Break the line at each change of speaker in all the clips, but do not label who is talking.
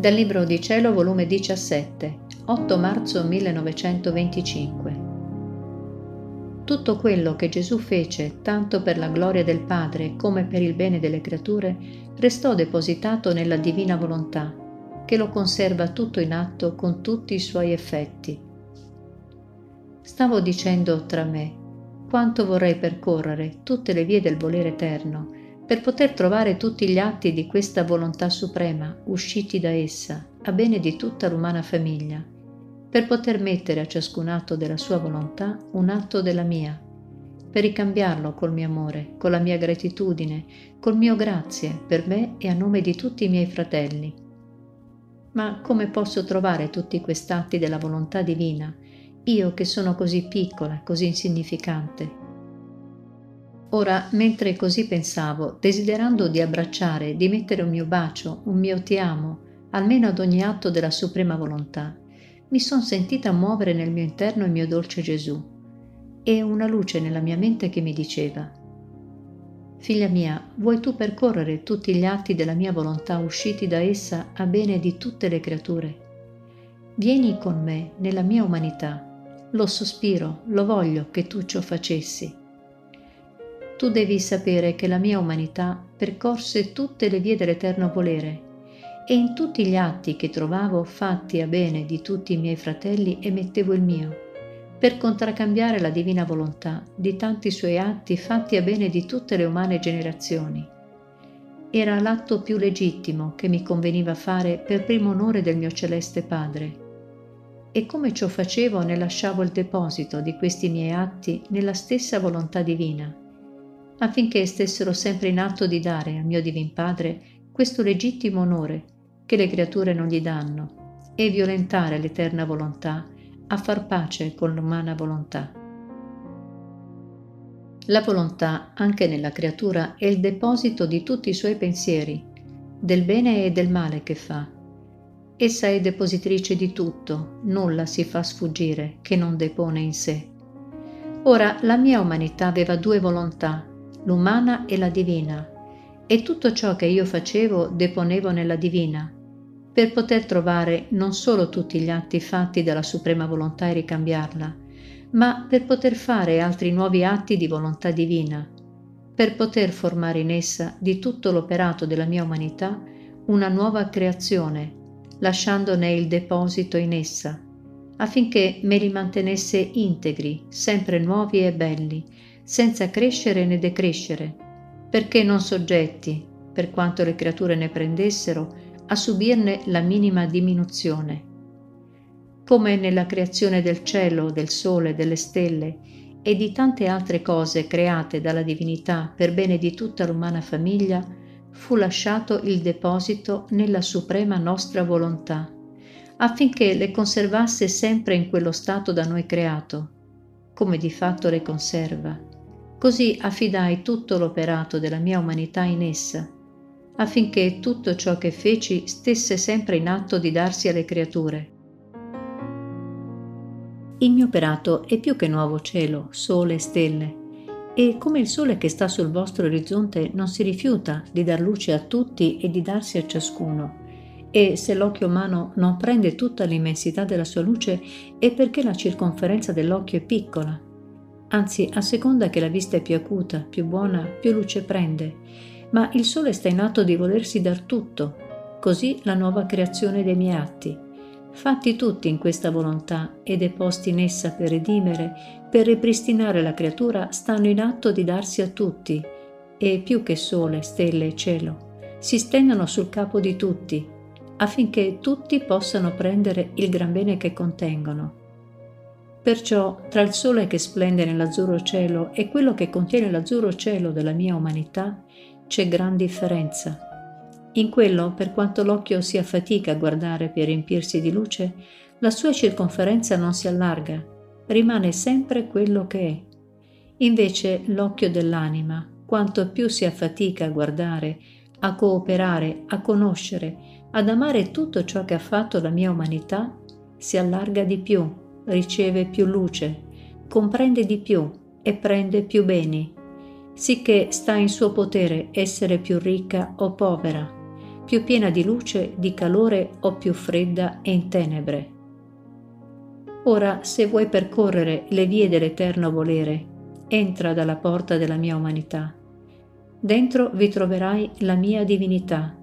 Dal Libro di Cielo, volume 17, 8 marzo 1925. Tutto quello che Gesù fece, tanto per la gloria del Padre come per il bene delle creature, restò depositato nella divina volontà, che lo conserva tutto in atto con tutti i suoi effetti. Stavo dicendo tra me, quanto vorrei percorrere tutte le vie del volere eterno, per poter trovare tutti gli atti di questa volontà suprema usciti da essa, a bene di tutta l'umana famiglia, per poter mettere a ciascun atto della sua volontà un atto della mia, per ricambiarlo col mio amore, con la mia gratitudine, col mio grazie per me e a nome di tutti i miei fratelli. Ma come posso trovare tutti quest'atti della volontà divina, io che sono così piccola, così insignificante? Ora, mentre così pensavo, desiderando di abbracciare, di mettere un mio bacio, un mio ti amo, almeno ad ogni atto della suprema volontà, mi son sentita muovere nel mio interno il mio dolce Gesù e una luce nella mia mente che mi diceva Figlia mia, vuoi tu percorrere tutti gli atti della mia volontà usciti da essa a bene di tutte le creature? Vieni con me nella mia umanità. Lo sospiro, lo voglio che tu ciò facessi tu devi sapere che la mia umanità percorse tutte le vie dell'eterno volere e in tutti gli atti che trovavo fatti a bene di tutti i miei fratelli emettevo il mio, per contraccambiare la divina volontà di tanti suoi atti fatti a bene di tutte le umane generazioni. Era l'atto più legittimo che mi conveniva fare per primo onore del mio celeste Padre. E come ciò facevo ne lasciavo il deposito di questi miei atti nella stessa volontà divina affinché stessero sempre in atto di dare al mio Divin Padre questo legittimo onore che le creature non gli danno e violentare l'eterna volontà a far pace con l'umana volontà. La volontà, anche nella creatura, è il deposito di tutti i suoi pensieri, del bene e del male che fa. Essa è depositrice di tutto, nulla si fa sfuggire che non depone in sé. Ora, la mia umanità aveva due volontà, l'umana e la divina, e tutto ciò che io facevo deponevo nella divina, per poter trovare non solo tutti gli atti fatti dalla suprema volontà e ricambiarla, ma per poter fare altri nuovi atti di volontà divina, per poter formare in essa di tutto l'operato della mia umanità una nuova creazione, lasciandone il deposito in essa, affinché me li mantenesse integri, sempre nuovi e belli, senza crescere né decrescere, perché non soggetti, per quanto le creature ne prendessero, a subirne la minima diminuzione. Come nella creazione del cielo, del sole, delle stelle e di tante altre cose create dalla divinità per bene di tutta l'umana famiglia, fu lasciato il deposito nella suprema nostra volontà, affinché le conservasse sempre in quello stato da noi creato, come di fatto le conserva Così affidai tutto l'operato della mia umanità in essa, affinché tutto ciò che feci stesse sempre in atto di darsi alle creature. Il mio operato è più che nuovo cielo, sole e stelle, e come il sole che sta sul vostro orizzonte non si rifiuta di dar luce a tutti e di darsi a ciascuno, e se l'occhio umano non prende tutta l'immensità della sua luce è perché la circonferenza dell'occhio è piccola anzi a seconda che la vista è più acuta, più buona, più luce prende, ma il sole sta in atto di volersi dar tutto, così la nuova creazione dei miei atti, fatti tutti in questa volontà e deposti in essa per redimere, per ripristinare la creatura, stanno in atto di darsi a tutti, e più che sole, stelle e cielo, si stendono sul capo di tutti, affinché tutti possano prendere il gran bene che contengono Perciò tra il sole che splende nell'azzurro cielo e quello che contiene l'azzurro cielo della mia umanità c'è gran differenza. In quello, per quanto l'occhio si affatica a guardare per riempirsi di luce, la sua circonferenza non si allarga, rimane sempre quello che è. Invece l'occhio dell'anima, quanto più si affatica a guardare, a cooperare, a conoscere, ad amare tutto ciò che ha fatto la mia umanità, si allarga di più riceve più luce, comprende di più e prende più beni, sicché sta in suo potere essere più ricca o povera, più piena di luce, di calore o più fredda e in tenebre. Ora, se vuoi percorrere le vie dell'eterno volere, entra dalla porta della mia umanità. Dentro vi troverai la mia divinità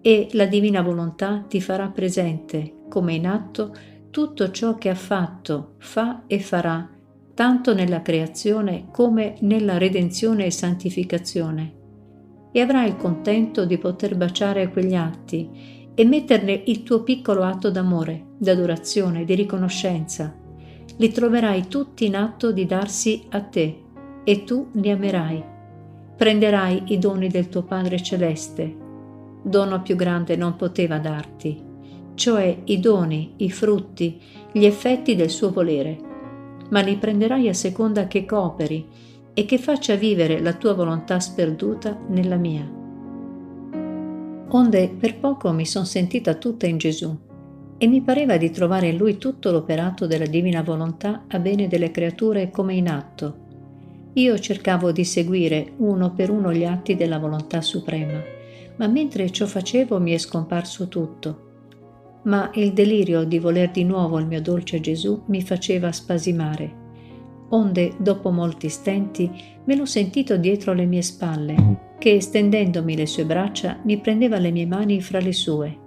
e la divina volontà ti farà presente, come in atto, tutto ciò che ha fatto, fa e farà, tanto nella creazione come nella redenzione e santificazione. E avrai il contento di poter baciare quegli atti e metterne il tuo piccolo atto d'amore, d'adorazione, di riconoscenza. Li troverai tutti in atto di darsi a te e tu li amerai. Prenderai i doni del tuo Padre Celeste. Dono più grande non poteva darti, cioè i doni, i frutti, gli effetti del suo volere, ma li prenderai a seconda che cooperi e che faccia vivere la tua volontà sperduta nella mia onde per poco mi son sentita tutta in Gesù e mi pareva di trovare in lui tutto l'operato della divina volontà a bene delle creature come in atto. Io cercavo di seguire uno per uno gli atti della volontà suprema, ma mentre ciò facevo mi è scomparso tutto. Ma il delirio di voler di nuovo il mio dolce Gesù mi faceva spasimare, onde dopo molti stenti me l'ho sentito dietro le mie spalle che stendendomi le sue braccia mi prendeva le mie mani fra le sue.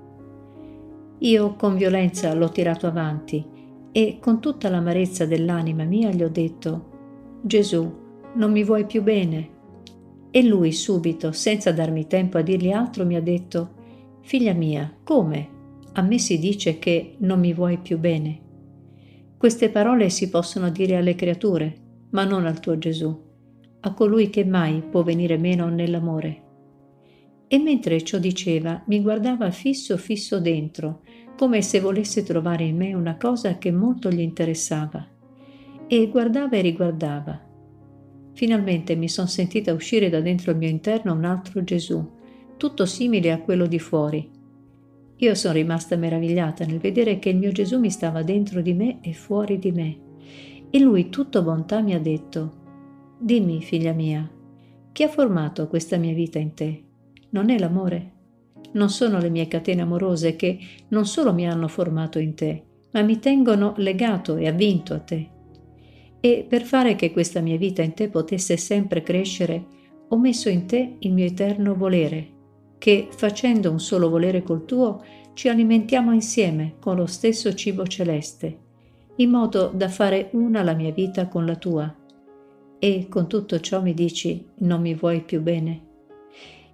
Io con violenza l'ho tirato avanti e con tutta l'amarezza dell'anima mia gli ho detto Gesù, non mi vuoi più bene? E lui subito, senza darmi tempo a dirgli altro, mi ha detto Figlia mia, come? A me si dice che non mi vuoi più bene. Queste parole si possono dire alle creature, ma non al tuo Gesù a colui che mai può venire meno nell'amore. E mentre ciò diceva, mi guardava fisso fisso dentro, come se volesse trovare in me una cosa che molto gli interessava. E guardava e riguardava. Finalmente mi son sentita uscire da dentro il mio interno un altro Gesù, tutto simile a quello di fuori. Io sono rimasta meravigliata nel vedere che il mio Gesù mi stava dentro di me e fuori di me. E lui, tutto bontà, mi ha detto, Dimmi, figlia mia, chi ha formato questa mia vita in te? Non è l'amore? Non sono le mie catene amorose che non solo mi hanno formato in te, ma mi tengono legato e avvinto a te. E per fare che questa mia vita in te potesse sempre crescere, ho messo in te il mio eterno volere, che facendo un solo volere col tuo, ci alimentiamo insieme con lo stesso cibo celeste, in modo da fare una la mia vita con la tua e con tutto ciò mi dici non mi vuoi più bene?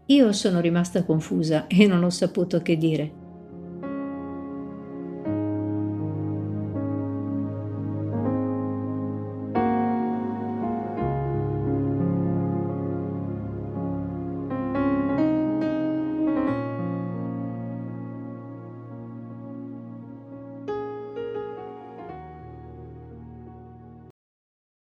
Io sono rimasta confusa e non ho saputo che dire.